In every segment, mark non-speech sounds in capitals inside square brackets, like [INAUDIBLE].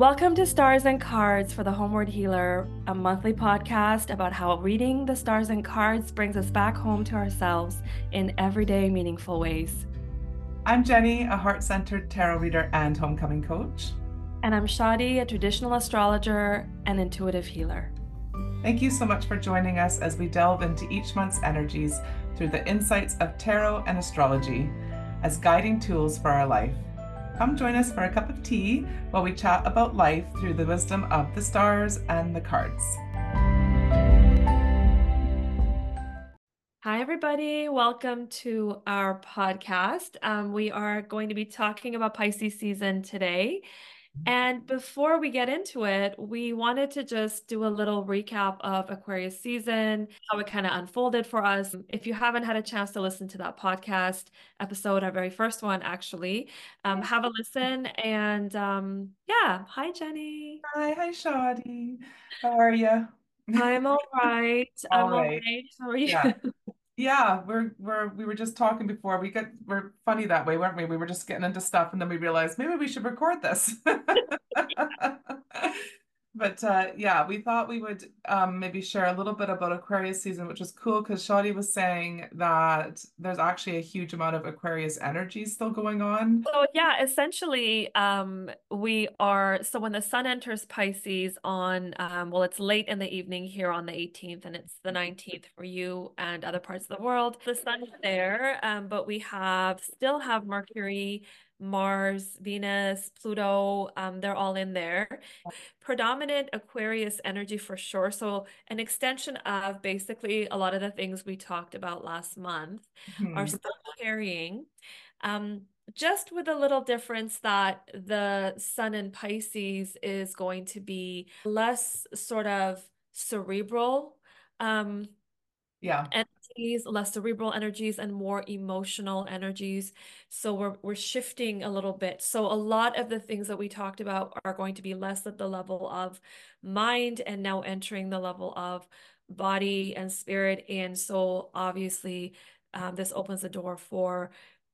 Welcome to Stars and Cards for the Homeward Healer, a monthly podcast about how reading the stars and cards brings us back home to ourselves in everyday, meaningful ways. I'm Jenny, a heart centered tarot reader and homecoming coach. And I'm Shadi, a traditional astrologer and intuitive healer. Thank you so much for joining us as we delve into each month's energies through the insights of tarot and astrology as guiding tools for our life. Come join us for a cup of tea while we chat about life through the wisdom of the stars and the cards. Hi, everybody. Welcome to our podcast. Um, we are going to be talking about Pisces season today. And before we get into it, we wanted to just do a little recap of Aquarius season, how it kind of unfolded for us. If you haven't had a chance to listen to that podcast episode, our very first one, actually, um, have a listen. And um, yeah, hi, Jenny. Hi, hi, Shadi. How are you? I'm all right. [LAUGHS] all I'm right. all right. How are you? Yeah. [LAUGHS] Yeah, we're we're we were just talking before. We get we're funny that way, weren't we? We were just getting into stuff and then we realized maybe we should record this. [LAUGHS] But uh, yeah, we thought we would um, maybe share a little bit about Aquarius season, which is cool because Shadi was saying that there's actually a huge amount of Aquarius energy still going on. So yeah, essentially, um, we are so when the sun enters Pisces on um, well, it's late in the evening here on the 18th, and it's the 19th for you and other parts of the world. The sun's there, um, but we have still have Mercury Mars, Venus, Pluto, um, they're all in there. Predominant Aquarius energy for sure. So, an extension of basically a lot of the things we talked about last month Mhm. are still carrying. Um, just with a little difference that the sun in Pisces is going to be less sort of cerebral. Um, Yeah. Energies, less cerebral energies, and more emotional energies. So we're we're shifting a little bit. So a lot of the things that we talked about are going to be less at the level of mind and now entering the level of body and spirit. And soul. obviously, um, this opens the door for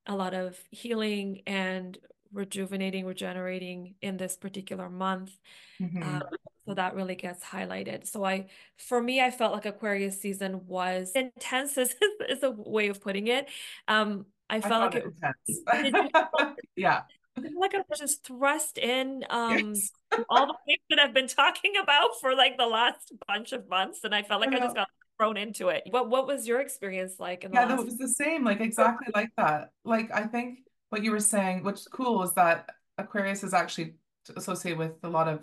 a lot of healing and rejuvenating, regenerating in this particular month. Mhm. Um, so that really gets highlighted. So I, for me, I felt like Aquarius season was intense [LAUGHS] is, is a way of putting it. Um, I I felt like found it, intense. [LAUGHS] [LAUGHS] Yeah. Like I was just thrust in um Yes. all the things that I've been talking about for like the last bunch of months, and I felt like I just got thrown into it. What what was your experience like Yeah, that last? was the same, like exactly like that. Like I think what you were saying, what's cool, is that Aquarius is actually associated with a lot of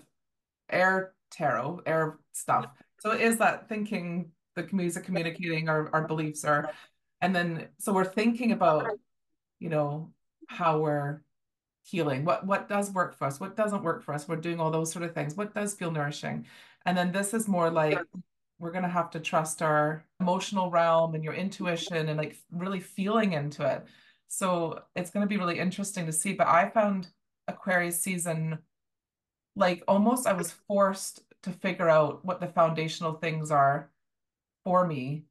air tarot, air stuff. So it is that thinking, the music communicating our, our beliefs are, and then so we're thinking about, you know, how we're healing, what what does work for us, what doesn't work for us. We're doing all those sort of things. What does feel nourishing? And then this is more like we're gonna have to trust our emotional realm and your intuition and like really feeling into it. So it's gonna be really interesting to see. But I found Aquarius season like almost I was forced to figure out what the foundational things are for me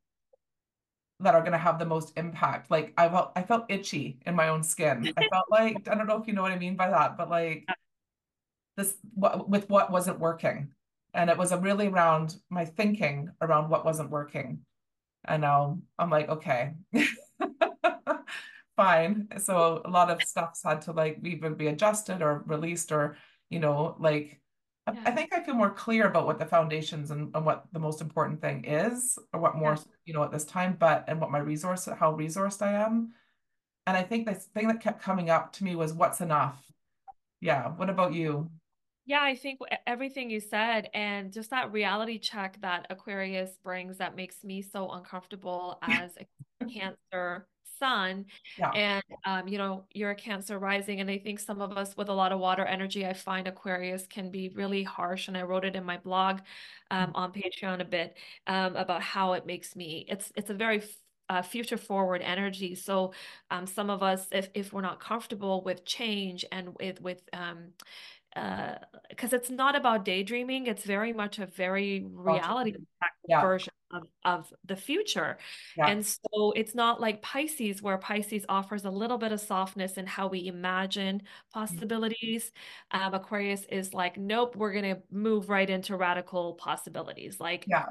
that are going to have the most impact. Like I felt I felt itchy in my own skin. I [LAUGHS] felt like I don't know if you know what I mean by that, but like this what with what wasn't working. And it was a really around my thinking around what wasn't working. And now I'm like, okay. [LAUGHS] Fine. So a lot of stuff's had to like either be adjusted or released or, you know, like I- I think I feel more clear about what the foundations and, and what the most important thing is, or what more, Yeah. you know, at this time, but and what my resource, how resourced I am. And I think the thing that kept coming up to me was what's enough. Yeah. What about you? Yeah, I think everything you said, and just that reality check that Aquarius brings that makes me so uncomfortable [LAUGHS] as a Cancer sun. Yeah. And um, you know, you're a Cancer rising, and I think some of us with a lot of water energy, I find Aquarius can be really harsh. And I wrote it in my blog um, on Patreon a bit um, about how it makes me. It's it's a very uh, future forward energy. So um, some of us, if if we're not comfortable with change and with with um, because it's not about daydreaming, it's very much a very reality Yeah. version of, of the future. Yeah. And so it's not like Pisces, where Pisces offers a little bit of softness in how we imagine possibilities. Um, Aquarius is like, nope, we're going to move right into radical possibilities. Like, yeah.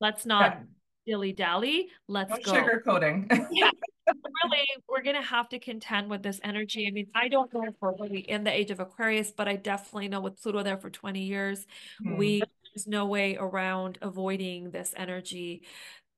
let's not yeah. dilly dally. Let's no go. Sugarcoating. [LAUGHS] yeah. [LAUGHS] really, we're going to have to contend with this energy. I mean, I don't know if we're really in the age of Aquarius, but I definitely know with Pluto there for 20 years, mm. we there's no way around avoiding this energy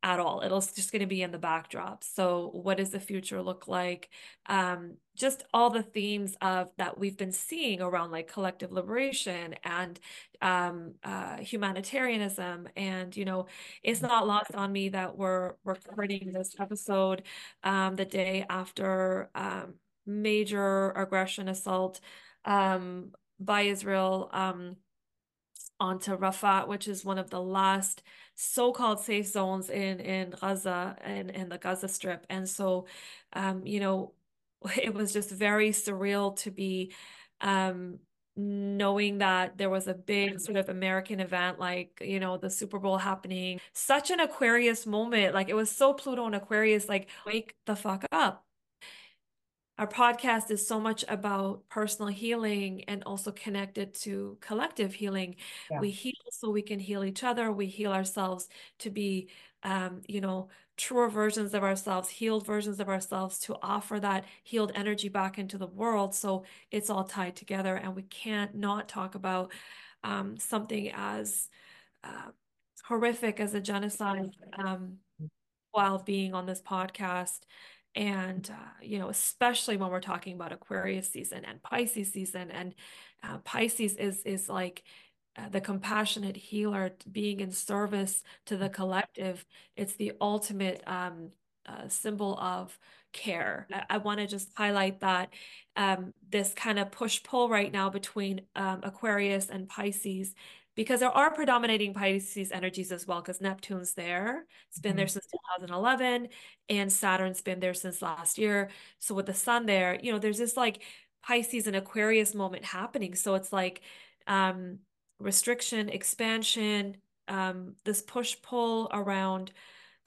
at all. It'll just going to be in the backdrop. So what does the future look like? Um, just all the themes of that we've been seeing around like collective liberation and um, uh, humanitarianism. And, you know, it's not lost on me that we're recording this episode um, the day after um, major aggression assault um, by Israel um, onto Rafah, which is one of the last so-called safe zones in in Gaza and in the Gaza Strip. And so, um, you know, [LAUGHS] it was just very surreal to be um, knowing that there was a big sort of American event like, you know, the Super Bowl happening. Such an Aquarius moment. Like it was so Pluto and Aquarius, like, wake the fuck up our podcast is so much about personal healing and also connected to collective healing. Yeah. We heal so we can heal each other. We heal ourselves to be, um, you know, truer versions of ourselves, healed versions of ourselves to offer that healed energy back into the world. So it's all tied together, and we can't not talk about um, something as uh, horrific as a genocide um, while being on this podcast and uh, you know especially when we're talking about aquarius season and pisces season and uh, pisces is is like uh, the compassionate healer being in service to the collective. It's the ultimate um, uh, symbol of care. I, I want to just highlight that um, this kind of push pull right now between um, aquarius and pisces because there are predominating Pisces energies as well, because Neptune's there. It's been mm-hmm. there since 2011, and Saturn's been there since last year. So with the sun there, you know, there's this like Pisces and Aquarius moment happening. So it's like um, restriction, expansion, um, this push pull around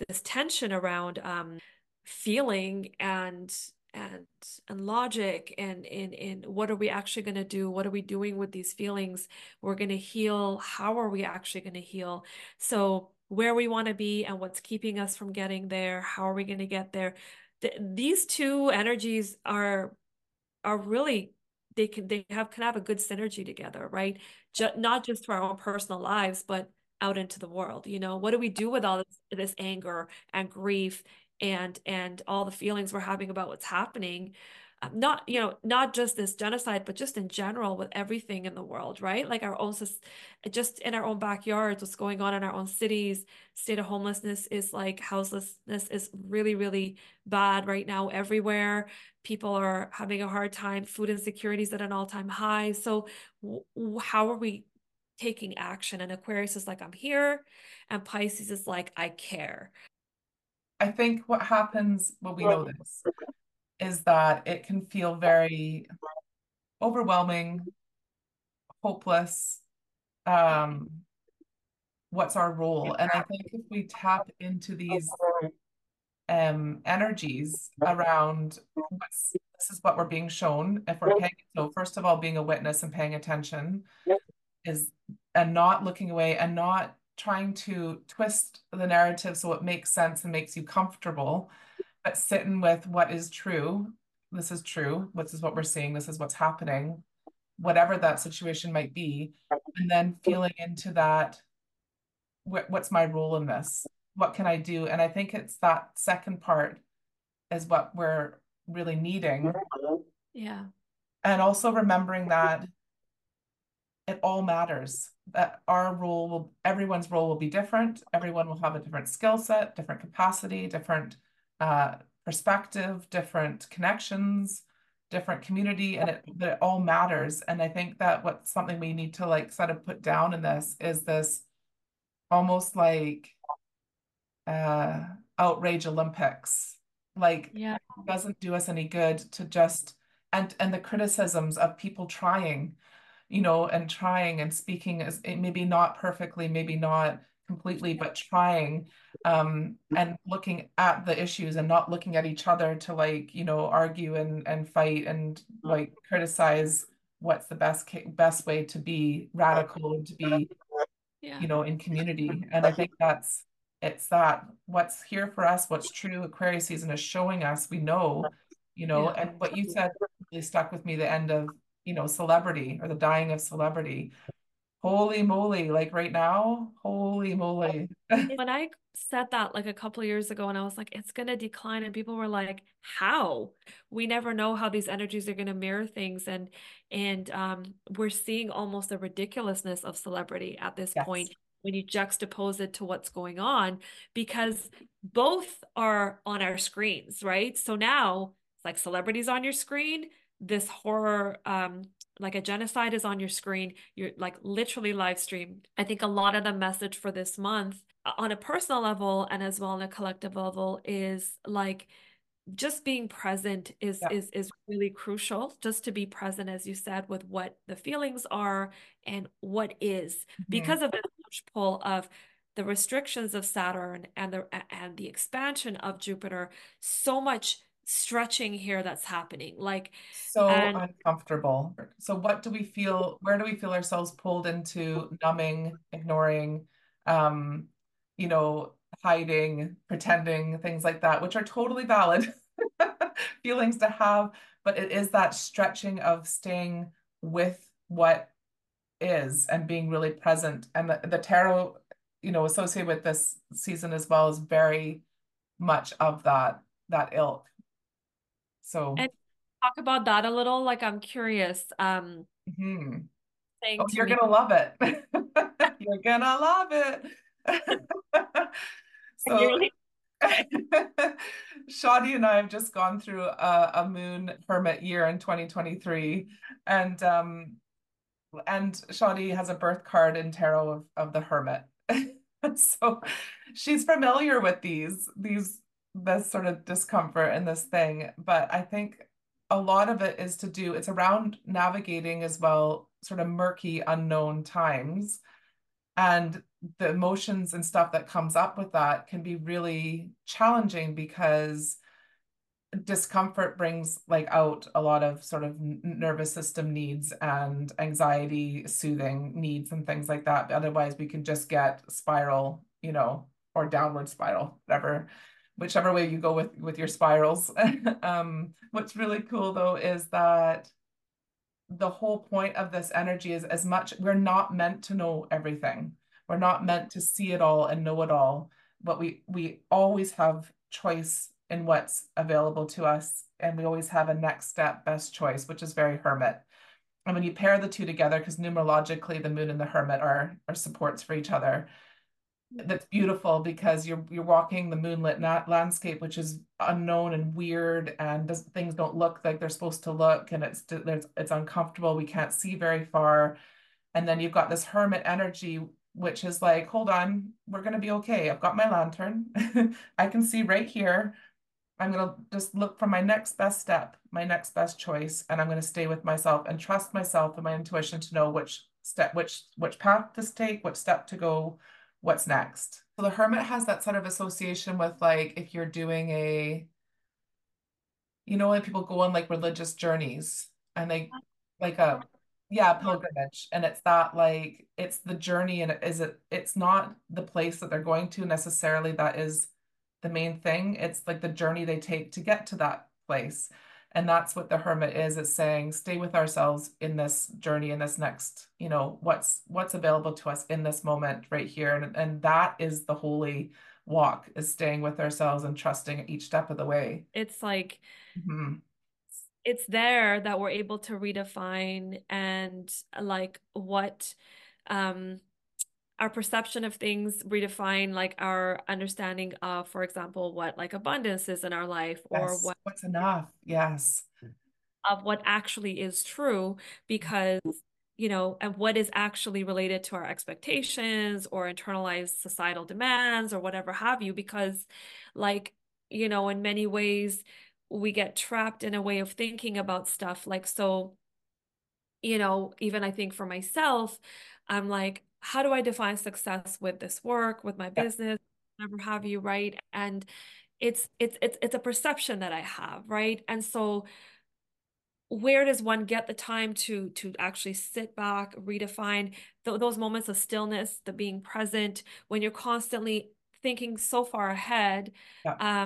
this tension around um, feeling and and and logic and in in what are we actually going to do? What are we doing with these feelings? We're going to heal. How are we actually going to heal? So where we want to be and what's keeping us from getting there how are we going to get there? Th- these two energies are are really they can they have can have a good synergy together right? Just, not just for our own personal lives but out into the world you know? What do we do with all this, this anger and grief and and all the feelings we're having about what's happening um, not you know not just this genocide but just in general with everything in the world right? Like our own just in our own backyards what's going on in our own cities state of homelessness is like houselessness is really really bad right now everywhere. People are having a hard time. Food insecurity is at an all-time high. So how are we taking action? And aquarius is like i'm here and pisces is like i care I think what happens, well, we know this, is that it can feel very overwhelming, hopeless. Um, what's our role? And I think if we tap into these um energies around what's this is what we're being shown if we're paying so first of all being a witness and paying attention is and not looking away and not trying to twist the narrative so it makes sense and makes you comfortable, but sitting with what is true. This is true. This is what we're seeing. This is what's happening, whatever that situation might be. And then feeling into that what's my role in this? What can I do? And I think it's that second part is what we're really needing. Mm-hmm. Yeah. And also remembering that it all matters. That our role will everyone's role will be different. Everyone will have a different skill set different capacity different uh, perspective different connections different community and it, it all matters. And i think that what's something we need to like sort of put down in this is this almost like uh outrage olympics. Like yeah. doesn't do us any good to just and and the criticisms of people trying you know, and trying and speaking as maybe not perfectly, maybe not completely, but trying um and looking at the issues and not looking at each other to like, you know, argue and and fight and like criticize what's the best best way to be radical and to be yeah. you know in community and i think that's it's that what's here for us what's true aquarius season is showing us we know you know yeah. and what you said really stuck with me the end of you know celebrity or the dying of celebrity. Holy moly like right now? Holy moly. [LAUGHS] When i said that like a couple of years ago and i was like it's going to decline and people were like how? We never know how these energies are going to mirror things and and um, we're seeing almost the ridiculousness of celebrity at this yes. point when you juxtapose it to what's going on because both are on our screens right? So now it's like celebrities on your screen this horror um like a genocide is on your screen you're like literally live stream i think a lot of the message for this month on a personal level and as well on a collective level is like just being present is yeah. is is really crucial just to be present as you said with what the feelings are and what is mm-hmm. because of the push pull of the restrictions of Saturn and the and the expansion of Jupiter so much stretching here that's happening like so and, uncomfortable. So what do we feel where do we feel ourselves pulled into numbing ignoring um you know hiding pretending things like that which are totally valid [LAUGHS] feelings to have but it is that stretching of staying with what is and being really present and the, the tarot you know associated with this season as well is very much of that that ilk so and talk about that a little. Like I'm curious. Um mm-hmm. oh, you're me- gonna love it. [LAUGHS] you're gonna love it. [LAUGHS] so [LAUGHS] Shadi and I have just gone through a, a moon hermit year in 2023. And um and Shadi has a birth card in tarot of, of the hermit. so she's familiar with these these this sort of discomfort and this thing. But I think a lot of it is to do, it's around navigating as well, sort of murky, unknown times. And the emotions and stuff that comes up with that can be really challenging because discomfort brings like out a lot of sort of nervous system needs and anxiety soothing needs and things like that otherwise we can just get spiral you know or downward spiral whatever whichever way you go with with your spirals. [LAUGHS] um, what's really cool though is that the whole point of this energy is as much we're not meant to know everything. We're not meant to see it all and know it all, but we we always have choice in what's available to us, and we always have a next step best choice, which is very hermit. And when you pair the two together, because numerologically the moon and the hermit are are supports for each other, that's beautiful because you're you're walking the moonlit landscape which is unknown and weird and does, things don't look like they're supposed to look and it's it's uncomfortable. We can't see very far. And then you've got this hermit energy which is like hold on we're going to be okay. I've got my lantern. [LAUGHS] I can see right here. I'm going to just look for my next best step my next best choice and i'm going to stay with myself and trust myself and my intuition to know which step which which path to take which step to go what's next. So the hermit has that sort of association with like if you're doing a, you know, when people go on like religious journeys and they like a yeah pilgrimage and it's that like it's the journey and it is it it's not the place that they're going to necessarily that is the main thing it's like the journey they take to get to that place and that's what the hermit is is saying stay with ourselves in this journey in this next you know what's what's available to us in this moment right here and, and that is the holy walk is staying with ourselves and trusting each step of the way it's like mm-hmm. it's there that we're able to redefine and like what um our perception of things redefine like our understanding of for example what like abundance is in our life or yes. what what's enough yes of what actually is true because you know and what is actually related to our expectations or internalized societal demands or whatever have you because like you know in many ways we get trapped in a way of thinking about stuff like so you know even i think for myself i'm like how do I define success with this work, with my business, whatever have you, right? And it's it's it's it's a perception that I have, right? And so where does one get the time to to actually sit back, redefine th those moments of stillness, the being present when you're constantly thinking so far ahead, Yeah. um,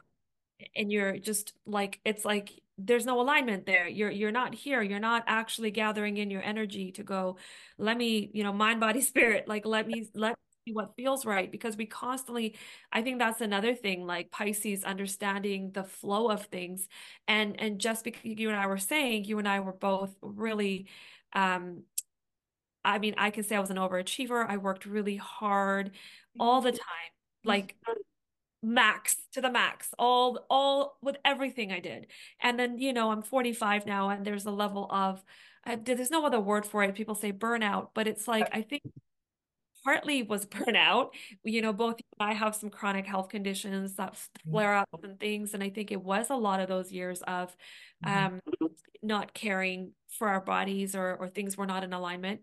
and you're just like it's like there's no alignment there. You're you're not here. You're not actually gathering in your energy to go, let me, you know, mind, body, [LAUGHS] spirit, like let me let me see what feels right. Because we constantly i think that's another thing like pisces understanding the flow of things. And and just because you and i were saying you and i were both really um i mean i can say i was an overachiever. I worked really hard all the time. Like max to the max all all with everything i did and then you know i'm 45 now and there's a level of uh, there's no other word for it people say burnout but it's like i think partly was [LAUGHS] burnout. You know, both you I have some chronic health conditions that flare up and things. And I think it was a lot of those years of Mhm. um, not caring for our bodies or or things were not in alignment.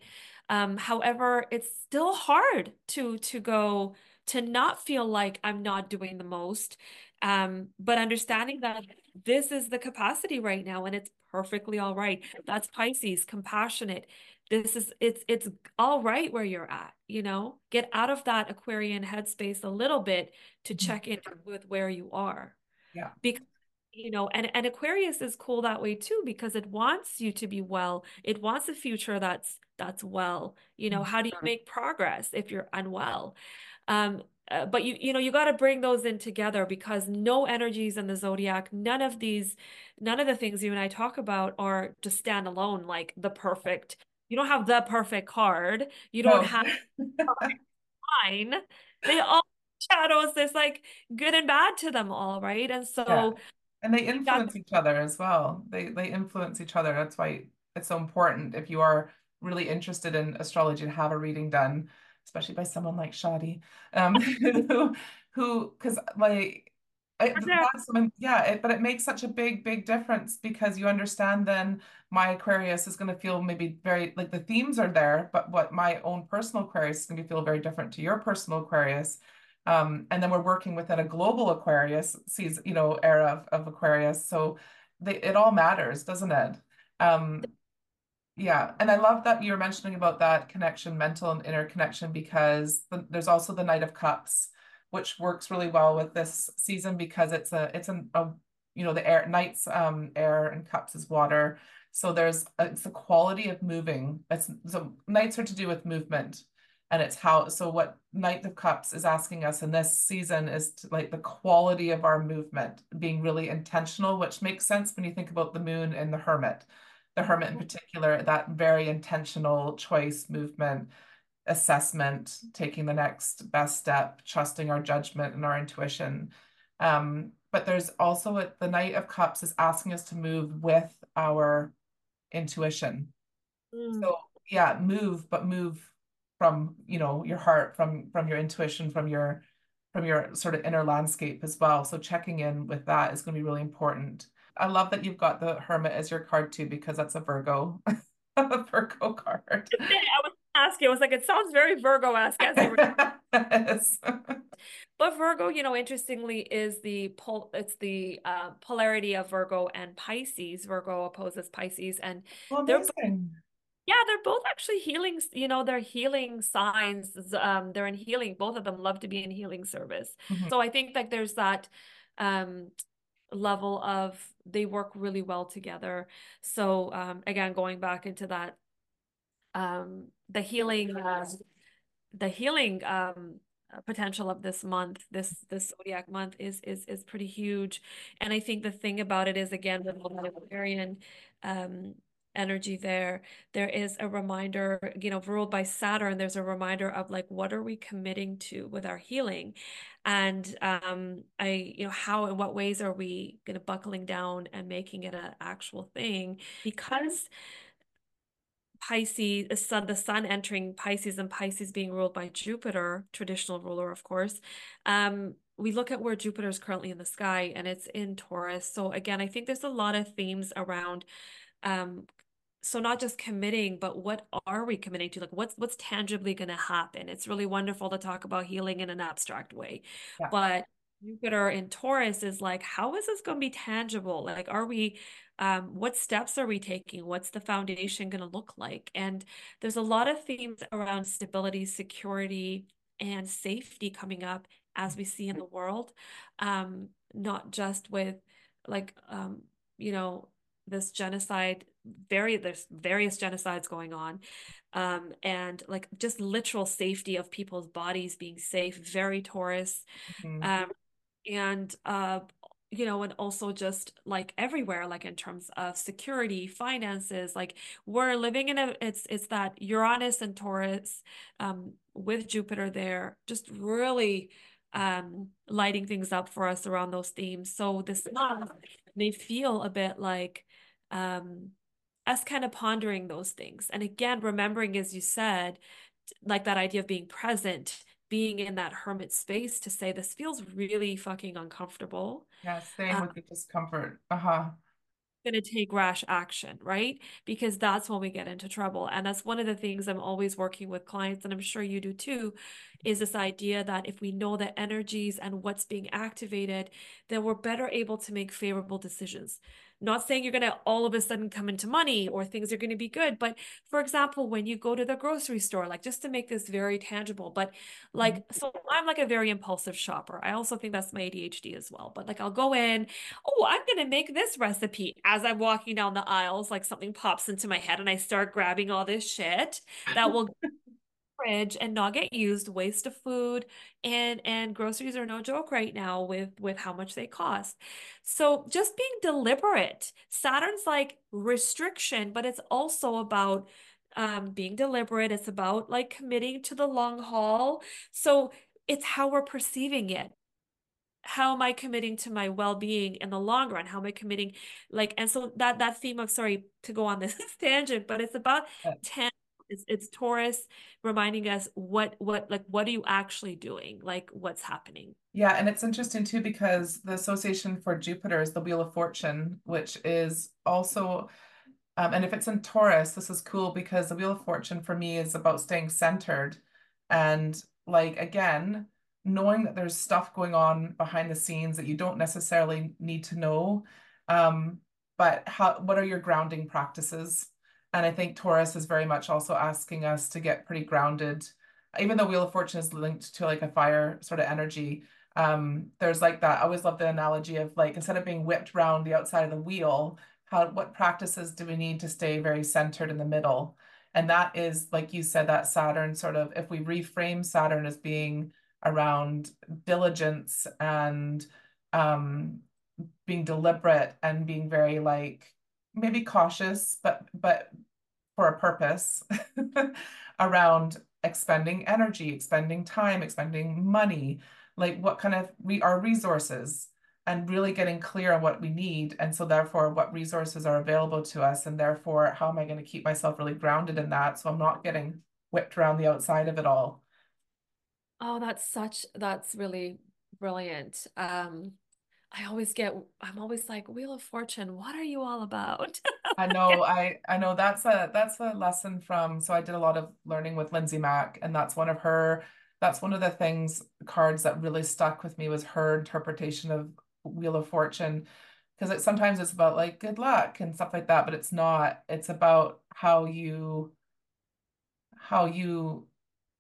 Um, however, it's still hard to to go to not feel like I'm not doing the most. Um, but understanding that this is the capacity right now and it's perfectly all right. That's Pisces, compassionate this is it's it's all right where you're at you know get out of that aquarian headspace a little bit to Mhm. check in with where you are Yeah. because you know and and aquarius is cool that way too because it wants you to be well it wants a future that's that's well you know Mhm. how do you make progress if you're unwell um uh, but you you know you got to bring those in together because no energies in the zodiac none of these none of the things you and I talk about are just stand alone like the perfect you don't have the perfect card you don't No. have [LAUGHS] fine they all shadows there's like good and bad to them all right and Yeah. so And they influence each other as well. They they influence each other. That's why it's so important if you are really interested in astrology and have a reading done, especially by someone like Shadi, um, [LAUGHS] who who because like it, yeah, it, but it makes such a big, big difference because you understand then my Aquarius is going to feel maybe very like the themes are there, but what my own personal Aquarius is going to feel very different to your personal Aquarius. Um, and then we're working within a global Aquarius sees, you know, era of, of Aquarius. So they, it all matters, doesn't it? Um, yeah, and I love that you're mentioning about that connection, mental and inner connection, because the, there's also the Knight of Cups, which works really well with this season because it's a it's an, a you know the air Knights um air and Cups is water, so there's a, it's the quality of moving. It's so Knights are to do with movement, and it's how so what Knight of Cups is asking us in this season is to, like the quality of our movement being really intentional, which makes sense when you think about the moon and the Hermit the hermit in particular, that very intentional choice, movement, assessment, taking the next best step, trusting our judgment and our intuition. Um, but there's also a, the Knight of Cups is asking us to move with our intuition. Mm. So yeah, move, but move from, you know, your heart, from from your intuition, from your from your sort of inner landscape as well. So checking in with that is going to be really important. I love that you've got the Hermit as your card too, because that's a Virgo, [LAUGHS] a Virgo card. I was asking, I was like, it sounds very Virgo-esque as [LAUGHS] yes. But Virgo, you know, interestingly, is the pol it's the uh, polarity of Virgo and Pisces. Virgo opposes Pisces, and Well, they're amazing. yeah, they're both actually healing. You know, they're healing signs. Um, they're in healing. Both of them love to be in healing service. Mhm. So I think like there's that um level of they work really well together. So um, again, going back into that um, the healing uh, the healing um, potential of this month, this this zodiac month is is is pretty huge. And I think the thing about it is again with Aquarian um energy there, there is a reminder, you know, ruled by Saturn, there's a reminder of like what are we committing to with our healing? And um I, you know, how and what ways are we gonna buckling down and making it an actual thing? Because Pisces, the sun, the sun entering Pisces and Pisces being ruled by Jupiter, traditional ruler, of course. Um, we look at where Jupiter is currently in the sky and it's in Taurus. So again, I think there's a lot of themes around um, so not just committing, but what are we committing to? Like what's what's tangibly going to happen? It's really wonderful to talk about healing in an abstract way, Yeah. but Jupiter in Taurus is like, how is this going to be tangible? Like, are we, um, what steps are we taking? What's the foundation going to look like? And there's a lot of themes around stability, security, and safety coming up as we see in the world, um, not just with like, um, you know, this genocide very there's various genocides going on um and like just literal safety of people's bodies being safe very Taurus Mhm. um and uh you know and also just like everywhere like in terms of security finances like we're living in a it's it's that Uranus and Taurus um with Jupiter there just really um lighting things up for us around those themes so this month may feel a bit like um us kind of pondering those things and again remembering as you said like that idea of being present being in that hermit space to say this feels really fucking uncomfortable. Yeah, staying I'm with the discomfort. Uh-huh. going to take rash action, right? Because that's when we get into trouble. And that's one of the things I'm always working with clients, and I'm sure you do too, is this idea that if we know the energies and what's being activated, then we're better able to make favorable decisions. Not saying you're going to all of a sudden come into money or things are going to be good, but for example, when you go to the grocery store, like just to make this very tangible, but like, mm-hmm. so I'm like a very impulsive shopper. I also think that's my ADHD as well, but like I'll go in, oh, I'm going to make this recipe as I'm walking down the aisles, like something pops into my head and I start grabbing all this shit that will [LAUGHS] fridge and not get used waste of food and and groceries are no joke right now with with how much they cost so just being deliberate saturn's like restriction but it's also about um being deliberate it's about like committing to the long haul so it's how we're perceiving it how am I committing to my well-being in the long run? How am I committing like and so that that theme of sorry to go on this [LAUGHS] tangent, but it's about Yeah. 10 it's, it's Taurus reminding us what what like what are you actually doing? Like what's happening? Yeah, and it's interesting too because the association for Jupiter is the Wheel of Fortune, which is also Um, and if it's in Taurus, this is cool because the Wheel of Fortune for me is about staying centered and like again, knowing that there's stuff going on behind the scenes that you don't necessarily need to know. Um, but how what are your grounding practices? And I think Taurus is very much also asking us to get pretty grounded. Even though Wheel of Fortune is linked to like a fire sort of energy, um, there's like that. I always love the analogy of like instead of being whipped around the outside of the wheel, how what practices do we need to stay very centered in the middle? And that is, like you said, that Saturn sort of, if we reframe Saturn as being around diligence and um, being deliberate and being very like maybe cautious, but but for a purpose [LAUGHS] around expending energy, expending time, expending money, like what kind of we our resources and really getting clear on what we need. And so therefore what resources are available to us. And therefore, how am I going to keep myself really grounded in that so I'm not getting whipped around the outside of it all? Oh, that's such that's really brilliant. Um I always get I'm always like Wheel of Fortune, what are you all about? I [LAUGHS] know, I I know that's a that's a lesson from so I did a lot of learning with Lindsay Mack, and that's one of her that's one of the things cards that really stuck with me was her interpretation of Wheel of Fortune. Because it sometimes it's about like good luck and stuff like that, but it's not. It's about how you how you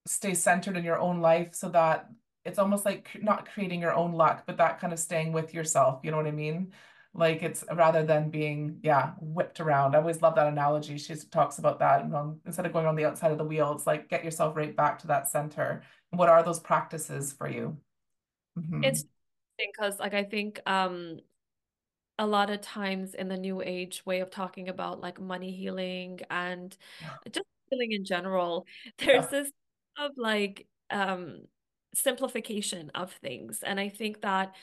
stay centered in your own life so that it's almost like not creating your own luck, but that kind of staying with yourself. You know what I mean? Like it's rather than being, yeah, whipped around. I always love that analogy. She talks about that. And on, instead of going on the outside of the wheel, it's like get yourself right back to that center. What are those practices for you? hmm It's because like I think um a lot of times in the new age way of talking about like money healing and just healing in general, there's Yeah. this of like um simplification of things. And I think that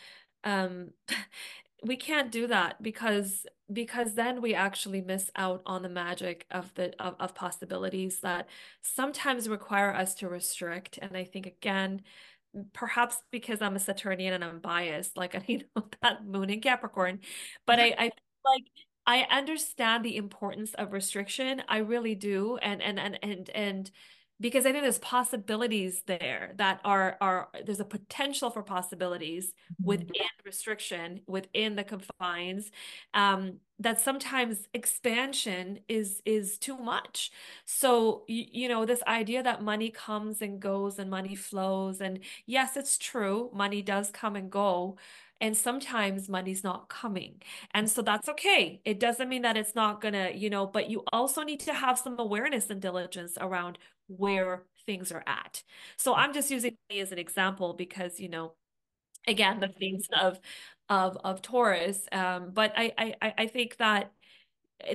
um [LAUGHS] we can't do that because because then we actually miss out on the magic of the of, of possibilities that sometimes require us to restrict. And I think again, perhaps because I'm a Saturnian and I'm biased, like [LAUGHS] i you know that moon in Capricorn, but I [LAUGHS] I like I understand the importance of restriction. I really do. And and and and and because I think there's possibilities there that are are there's a potential for possibilities Mhm. within restriction, within the confines, um, that sometimes expansion is is too much. So you, you know, this idea that money comes and goes and money flows, and yes, it's true, money does come and go. And sometimes money's not coming. And so that's okay. It doesn't mean that it's not gonna, you know, but you also need to have some awareness and diligence around where things are at. So I'm just using me as an example because, you know, again, the things of of of Taurus. Um, but I I I think that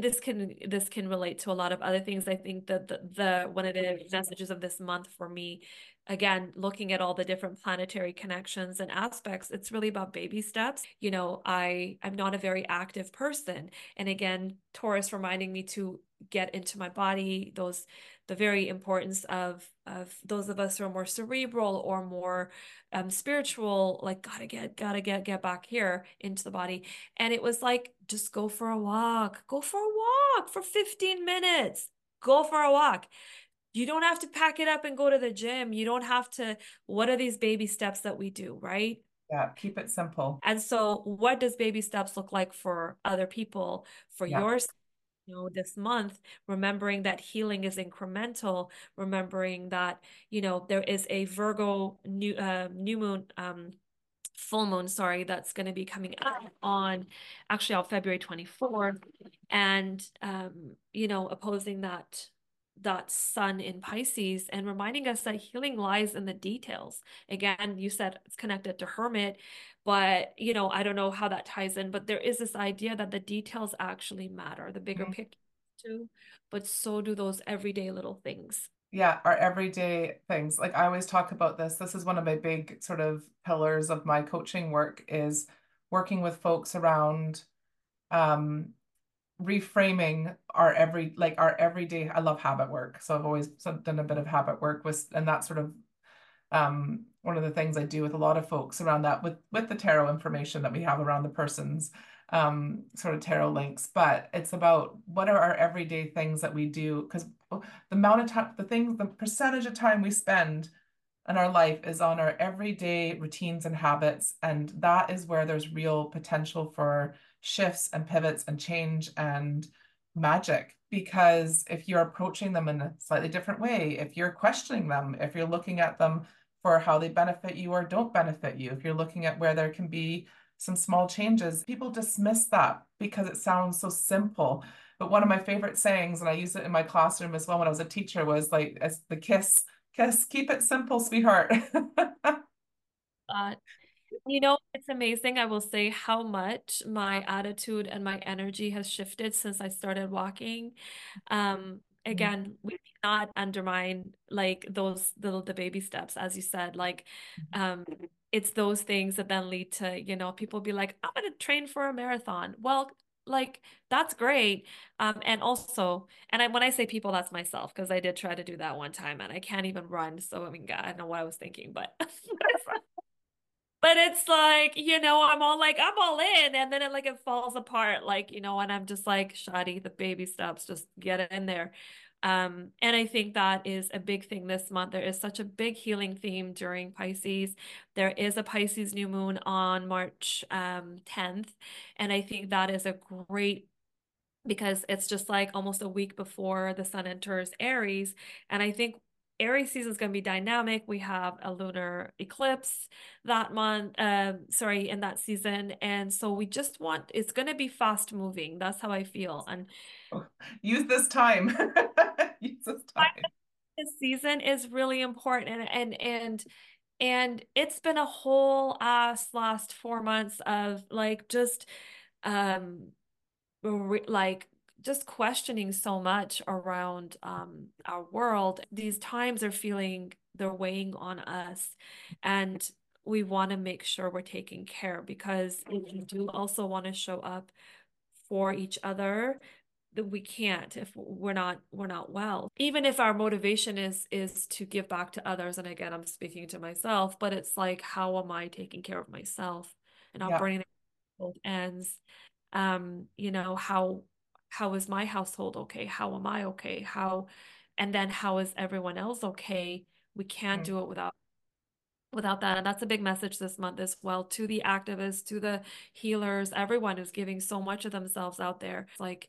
this can this can relate to a lot of other things. I think that the, the one of the messages of this month for me, again, looking at all the different planetary connections and aspects, it's really about baby steps. You know, I I'm not a very active person, and again, Taurus reminding me to get into my body those the very importance of of those of us who are more cerebral or more um, spiritual like gotta get gotta get get back here into the body. And it was like just go for a walk go for a walk for 15 minutes go for a walk. You don't have to pack it up and go to the gym. You don't have to what are these baby steps that we do right? Yeah keep it simple. And so what does baby steps look like for other people for yeah. yours you know this month remembering that healing is incremental remembering that you know there is a virgo new uh, new moon um full moon sorry that's going to be coming up on actually on february 24th and um you know opposing that that sun in Pisces and reminding us that healing lies in the details. Again, you said it's connected to hermit, but you know, I don't know how that ties in, but there is this idea that the details actually matter, the bigger mm-hmm. picture too, but so do those everyday little things. Yeah, our everyday things. Like I always talk about this. This is one of my big sort of pillars of my coaching work is working with folks around um reframing our every like our everyday i love habit work. So i've always done a bit of habit work with and that sort of um one of the things i do with a lot of folks around that with with the tarot information that we have around the person's um sort of tarot links. But it's about what are our everyday things that we do? Because the amount of time the things the percentage of time we spend in our life is on our everyday routines and habits. And that is where there's real potential for shifts and pivots and change and magic. Because if you're approaching them in a slightly different way if you're questioning them if you're looking at them for how they benefit you or don't benefit you if you're looking at where there can be some small changes people dismiss that because it sounds so simple. But one of my favorite sayings and i use it in my classroom as well when i was a teacher was like as the kiss kiss keep it simple sweetheart. [LAUGHS] Uh, you know, it's amazing. I will say how much my attitude and my energy has shifted since I started walking. Um, again, we cannot undermine like those little the baby steps, as you said. Like, um, it's those things that then lead to, you know, people be like, I'm gonna train for a marathon. Well, like that's great um and also and I, when i say people that's myself because i did try to do that one time and i can't even run so i mean god i don't know what i was thinking but [LAUGHS] but it's like you know i'm all like i'm all in and then it like it falls apart like you know and i'm just like shadi the baby steps just get in there. Um and i think that is a big thing this month. There is such a big healing theme during pisces. There is a pisces new moon on march um 10th and i think that is a great because it's just like almost a week before the sun enters aries and i think Aries season is going to be dynamic. We have a lunar eclipse that month, um, sorry, in that season. And so we just want, it's going to be fast moving. That's how I feel. And [LAUGHS] use this time. [LAUGHS] use this time. This season is really important. And, and, and, and it's been a whole ass last four months of like just, um, re- like just questioning so much around um, our world. These times are feeling they're weighing on us, and we want to make sure we're taking care because if we do also want to show up for each other that we can't if we're not we're not well even if our motivation is is to give back to others and again i'm speaking to myself but it's like how am i taking care of myself and not yeah. burning both ends um you know how how is my household okay? How am i okay? How and then how is everyone else okay? We can't Mm. do it without without that and that's a big message this month as well to the activists to the healers. Everyone who's giving so much of themselves out there. It's like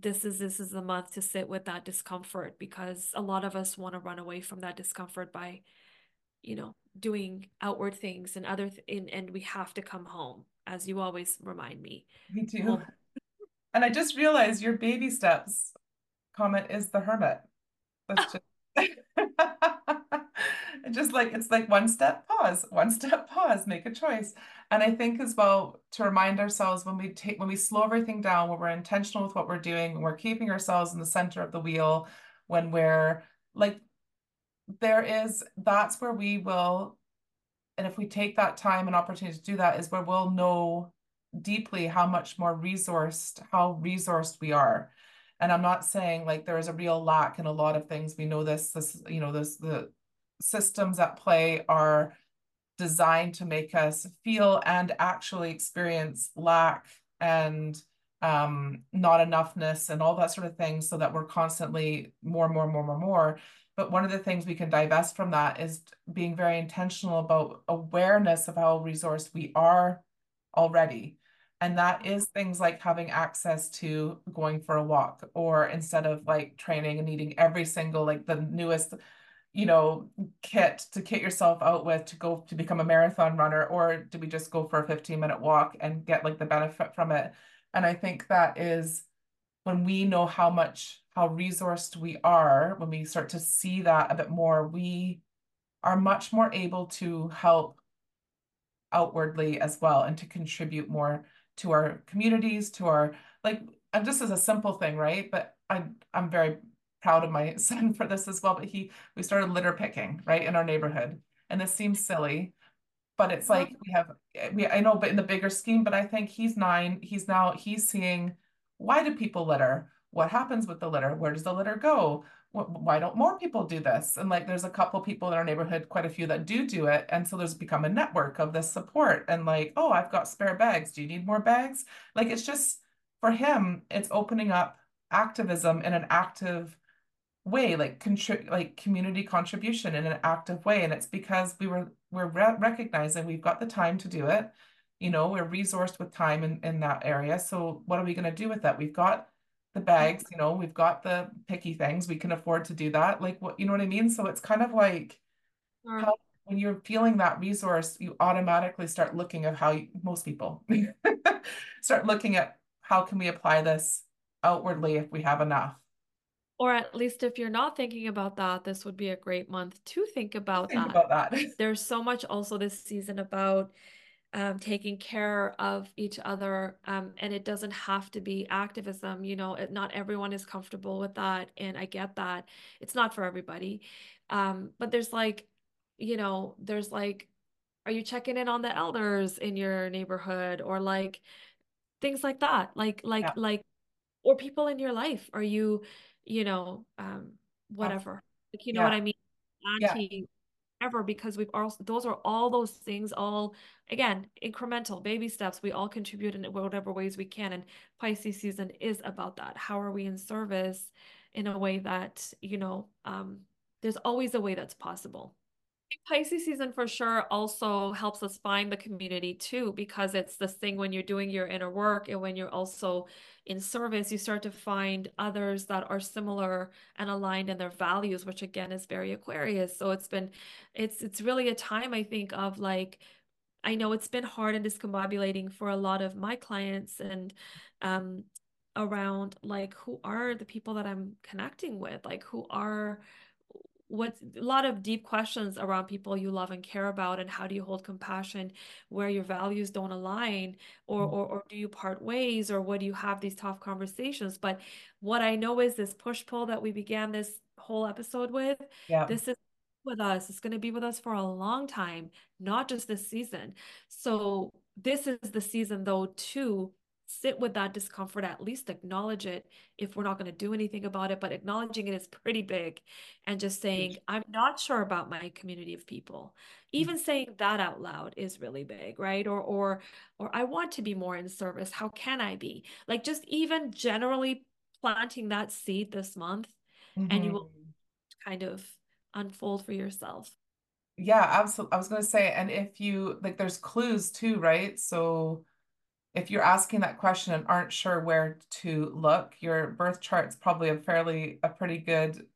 this is this is the month to sit with that discomfort because a lot of us want to run away from that discomfort by you know doing outward things and other th- and, and we have to come home as you always remind me. Me too. home And I just realized your baby steps comment is the hermit. That's oh. just [LAUGHS] just like it's like one step pause, one step pause, make a choice. And I think as well to remind ourselves when we take when we slow everything down, when we're intentional with what we're doing, when we're keeping ourselves in the center of the wheel, when we're like there is that's where we will and if we take that time and opportunity to do that is where we'll know deeply how much more resourced how resourced we are and i'm not saying like there is a real lack in a lot of things we know this this you know this the systems at play are designed to make us feel and actually experience lack and um, not enoughness and all that sort of thing so that we're constantly more, more, more, more, more. But one of the things we can divest from that is being very intentional about awareness of how resourced we are already. And that is things like having access to going for a walk, or instead of like training and needing every single, like the newest you know, kit to kit yourself out with to go to become a marathon runner, or do we just go for a 15 minute walk and get like the benefit from it? And I think that is when we know how much, how resourced we are, when we start to see that a bit more, we are much more able to help outwardly as well and to contribute more to our communities, to our like, and just as a simple thing, right? But I I'm very proud of my [LAUGHS] son for this as well. But he we started litter picking, right, in our neighborhood. And this seems silly, but it's uh-huh. like we have eh, we I know, but in the bigger scheme, but I think he's nine, he's now he's seeing why do people litter? What happens with the litter? Where does the litter go? Why don't more people do this? And like, there's a couple people in our neighborhood, quite a few that do do it. And so there's become a network of this support and like, oh, I've got spare bags. Do you need more bags? Like, it's just for him, it's opening up activism in an active way, like contri- like community contribution in an active way. And it's because we were we're re recognizing we've got the time to do it. You know, we're resourced with time in, in that area. So what are we going to do with that? We've got the bags, mm-hmm. you know, we've got the picky things, we can afford to do that. Like what, you know what I mean? So it's kind of like Sure. how when you're feeling that resource, you automatically start looking at how you, most people [LAUGHS] start looking at how can we apply this outwardly if we have enough. Or at least if you're not thinking about that, this would be a great month to think about Think that. about that. [LAUGHS] There's so much also this season about um, taking care of each other. Um, and it doesn't have to be activism. You know, it, not everyone is comfortable with that. And I get that. It's not for everybody. Um, but there's like, you know, there's like, are you checking in on the elders in your neighborhood or like things like that? Like, like, Yeah, like, or people in your life. Are you, you know, um, whatever. Like, you know what I mean? yeah, Auntie, ever because we've also those are all those things all again incremental baby steps. We all contribute in whatever ways we can and pisces season is about that. How are we in service in a way that you know um there's always a way that's possible Pisces season for sure also helps us find the community too, because it's this thing when you're doing your inner work and when you're also in service, you start to find others that are similar and aligned in their values, which again is very Aquarius. So it's been, it's it's really a time I think of like, I know it's been hard and discombobulating for a lot of my clients and um around like who are the people that I'm connecting with, like who are what's a lot of deep questions around people you love and care about and how do you hold compassion where your values don't align or, mm. or or do you part ways or what do you have these tough conversations? But what i know is this push pull that we began this whole episode with yeah, this is with us it's going to be with us for a long time not just this season. So this is the season though to sit with that discomfort, at least acknowledge it if we're not going to do anything about it, but acknowledging it is pretty big and just saying, I'm not sure about my community of people. Even saying that out loud is really big, right? Or or or I want to be more in service. How can I be? Like just even generally planting that seed this month mm-hmm. and you will mm-hmm. kind of unfold for yourself. Yeah, absolutely. I was going to say, and if you like, there's clues too, right? So if you're asking that question and aren't sure where to look, your birth chart's probably a fairly a pretty good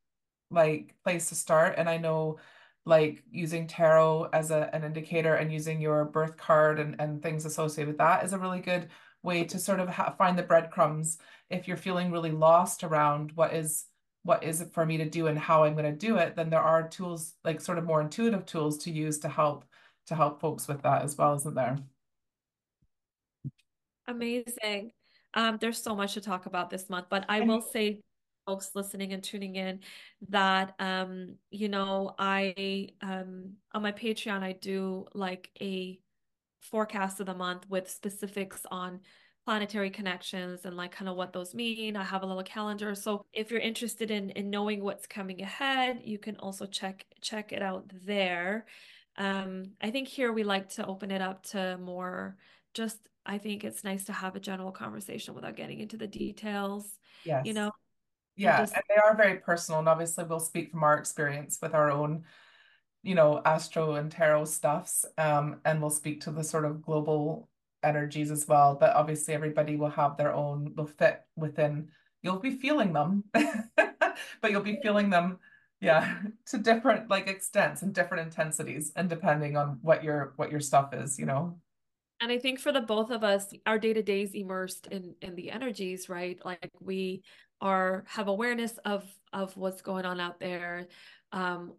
like place to start. And I know like using tarot as a, an indicator and using your birth card and, and things associated with that is a really good way to sort of find the breadcrumbs if you're feeling really lost around what is what is it for me to do and how I'm going to do it, then there are tools like sort of more intuitive tools to use to help to help folks with that as well, isn't there? Amazing. Um, there's so much to talk about this month, but I will [LAUGHS] say, folks listening and tuning in, that um, you know, I um on my Patreon I do like a forecast of the month with specifics on planetary connections and like kind of what those mean. I have a little calendar. So if you're interested in in knowing what's coming ahead, you can also check check it out there. Um, I think here we like to open it up to more just I think it's nice to have a general conversation without getting into the details. Yes. You know. Yeah, and, just... and they are very personal, and obviously we'll speak from our experience with our own, you know, astro and tarot stuffs, um, and we'll speak to the sort of global energies as well. But obviously, everybody will have their own, will fit within. You'll be feeling them, [LAUGHS] but you'll be feeling them, yeah, [LAUGHS] to different like extents and different intensities, and depending on what your what your stuff is, you know and i think for the both of us our day to days immersed in in the energies right? Like we are have awareness of of what's going on out there um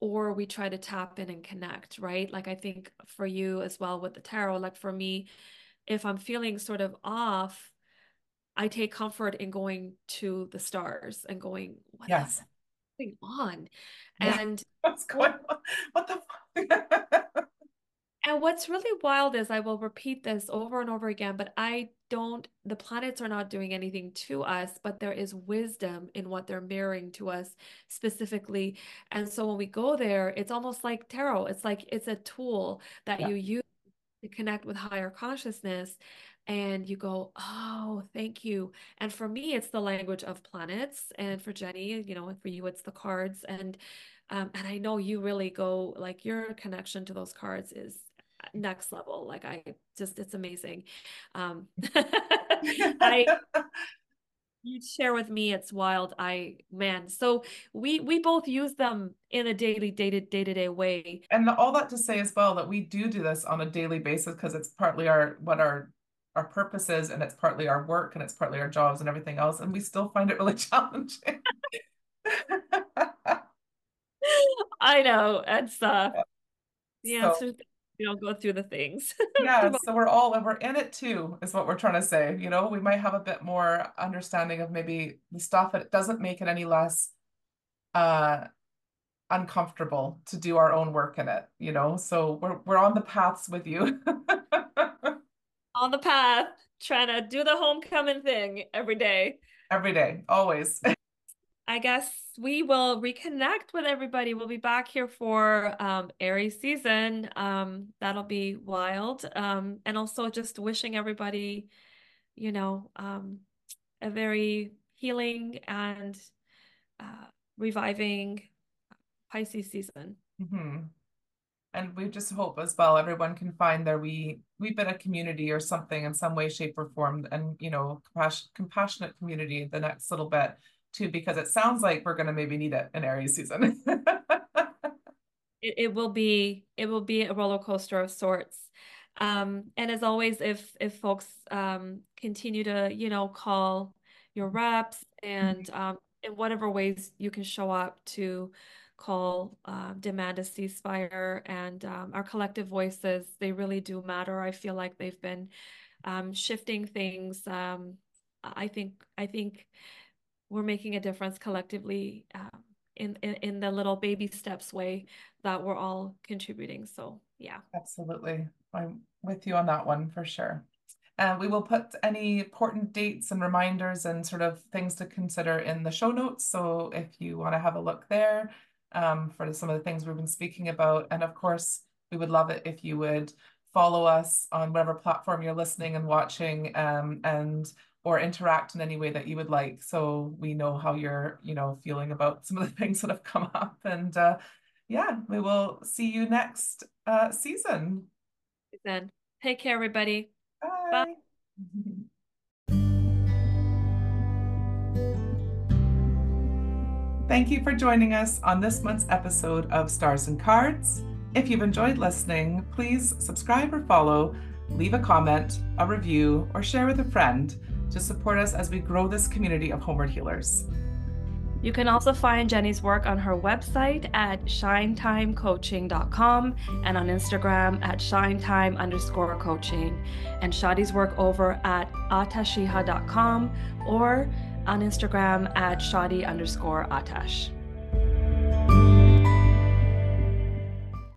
or we try to tap in and connect right? Like i think for you as well with the tarot like for me if i'm feeling sort of off i take comfort in going to the stars and going what yes. going on? Yeah. and [LAUGHS] what's going on? What the [LAUGHS] and what's really wild is I will repeat this over and over again, but I don't, the planets are not doing anything to us, but there is wisdom in what they're mirroring to us specifically. And so when we go there, it's almost like tarot. It's like it's a tool that yeah. you use to connect with higher consciousness. And you go, oh, thank you. And for me, it's the language of planets. And for Jenny, you know, for you, it's the cards. And um, and I know you really go like your connection to those cards is next level. Like I just, it's amazing. Um, [LAUGHS] I, [LAUGHS] you share with me, it's wild. I, man, so we, we both use them in a daily, day to day to day way. And all that to say as well, that we do do this on a daily basis because it's partly our, what our, our purpose is, and it's partly our work and it's partly our jobs and everything else. And we still find it really [LAUGHS] challenging. I know. It's, uh, yeah, so, we don't go through the things. [LAUGHS] yeah, so we're all and we're in it too, is what we're trying to say. You know, we might have a bit more understanding of maybe the stuff that doesn't make it any less uh uncomfortable to do our own work in it, you know. So we're we're on the paths with you. [LAUGHS] on the path, trying to do the homecoming thing every day. Every day, always. [LAUGHS] I guess we will reconnect with everybody. We'll be back here for um, Aries season. Um, that'll be wild. Um, and also just wishing everybody, you know, um, a very healing and uh, reviving Pisces season. Mm-hmm. And we just hope as well everyone can find their wee wee bit of community or something in some way, shape, or form, and you know, compassion, compassionate community the next little bit too, because it sounds like we're going to maybe need it in Aries season. it, it will be it will be a roller coaster of sorts. Um, and as always, if if folks um, continue to you know call your reps and mm-hmm. um, in whatever ways you can show up to call uh, demand a ceasefire and um, our collective voices they really do matter i feel like they've been um, shifting things um, i think i think we're making a difference collectively um, in, in in the little baby steps way that we're all contributing. So yeah, absolutely, I'm with you on that one for sure. And we will put any important dates and reminders and sort of things to consider in the show notes. So if you want to have a look there um, for some of the things we've been speaking about. And of course, we would love it if you would follow us on whatever platform you're listening and watching um, and or interact in any way that you would like. So we know how you're you know feeling about [LAUGHS] some of the things that have come up. And uh, yeah we will see you next uh, season. Then. Take care everybody. Bye, bye. [LAUGHS] Thank you for joining us on this month's episode of Stars and Cards. If you've enjoyed listening, please subscribe or follow, leave a comment, a review, or share with a friend to support us as we grow this community of homeward healers. You can also find Jenny's work on her website at shinetimecoaching.com and on Instagram at shinetime underscore coaching, and Shadi's work over at atashiha.com or on Instagram at shadi underscore atash.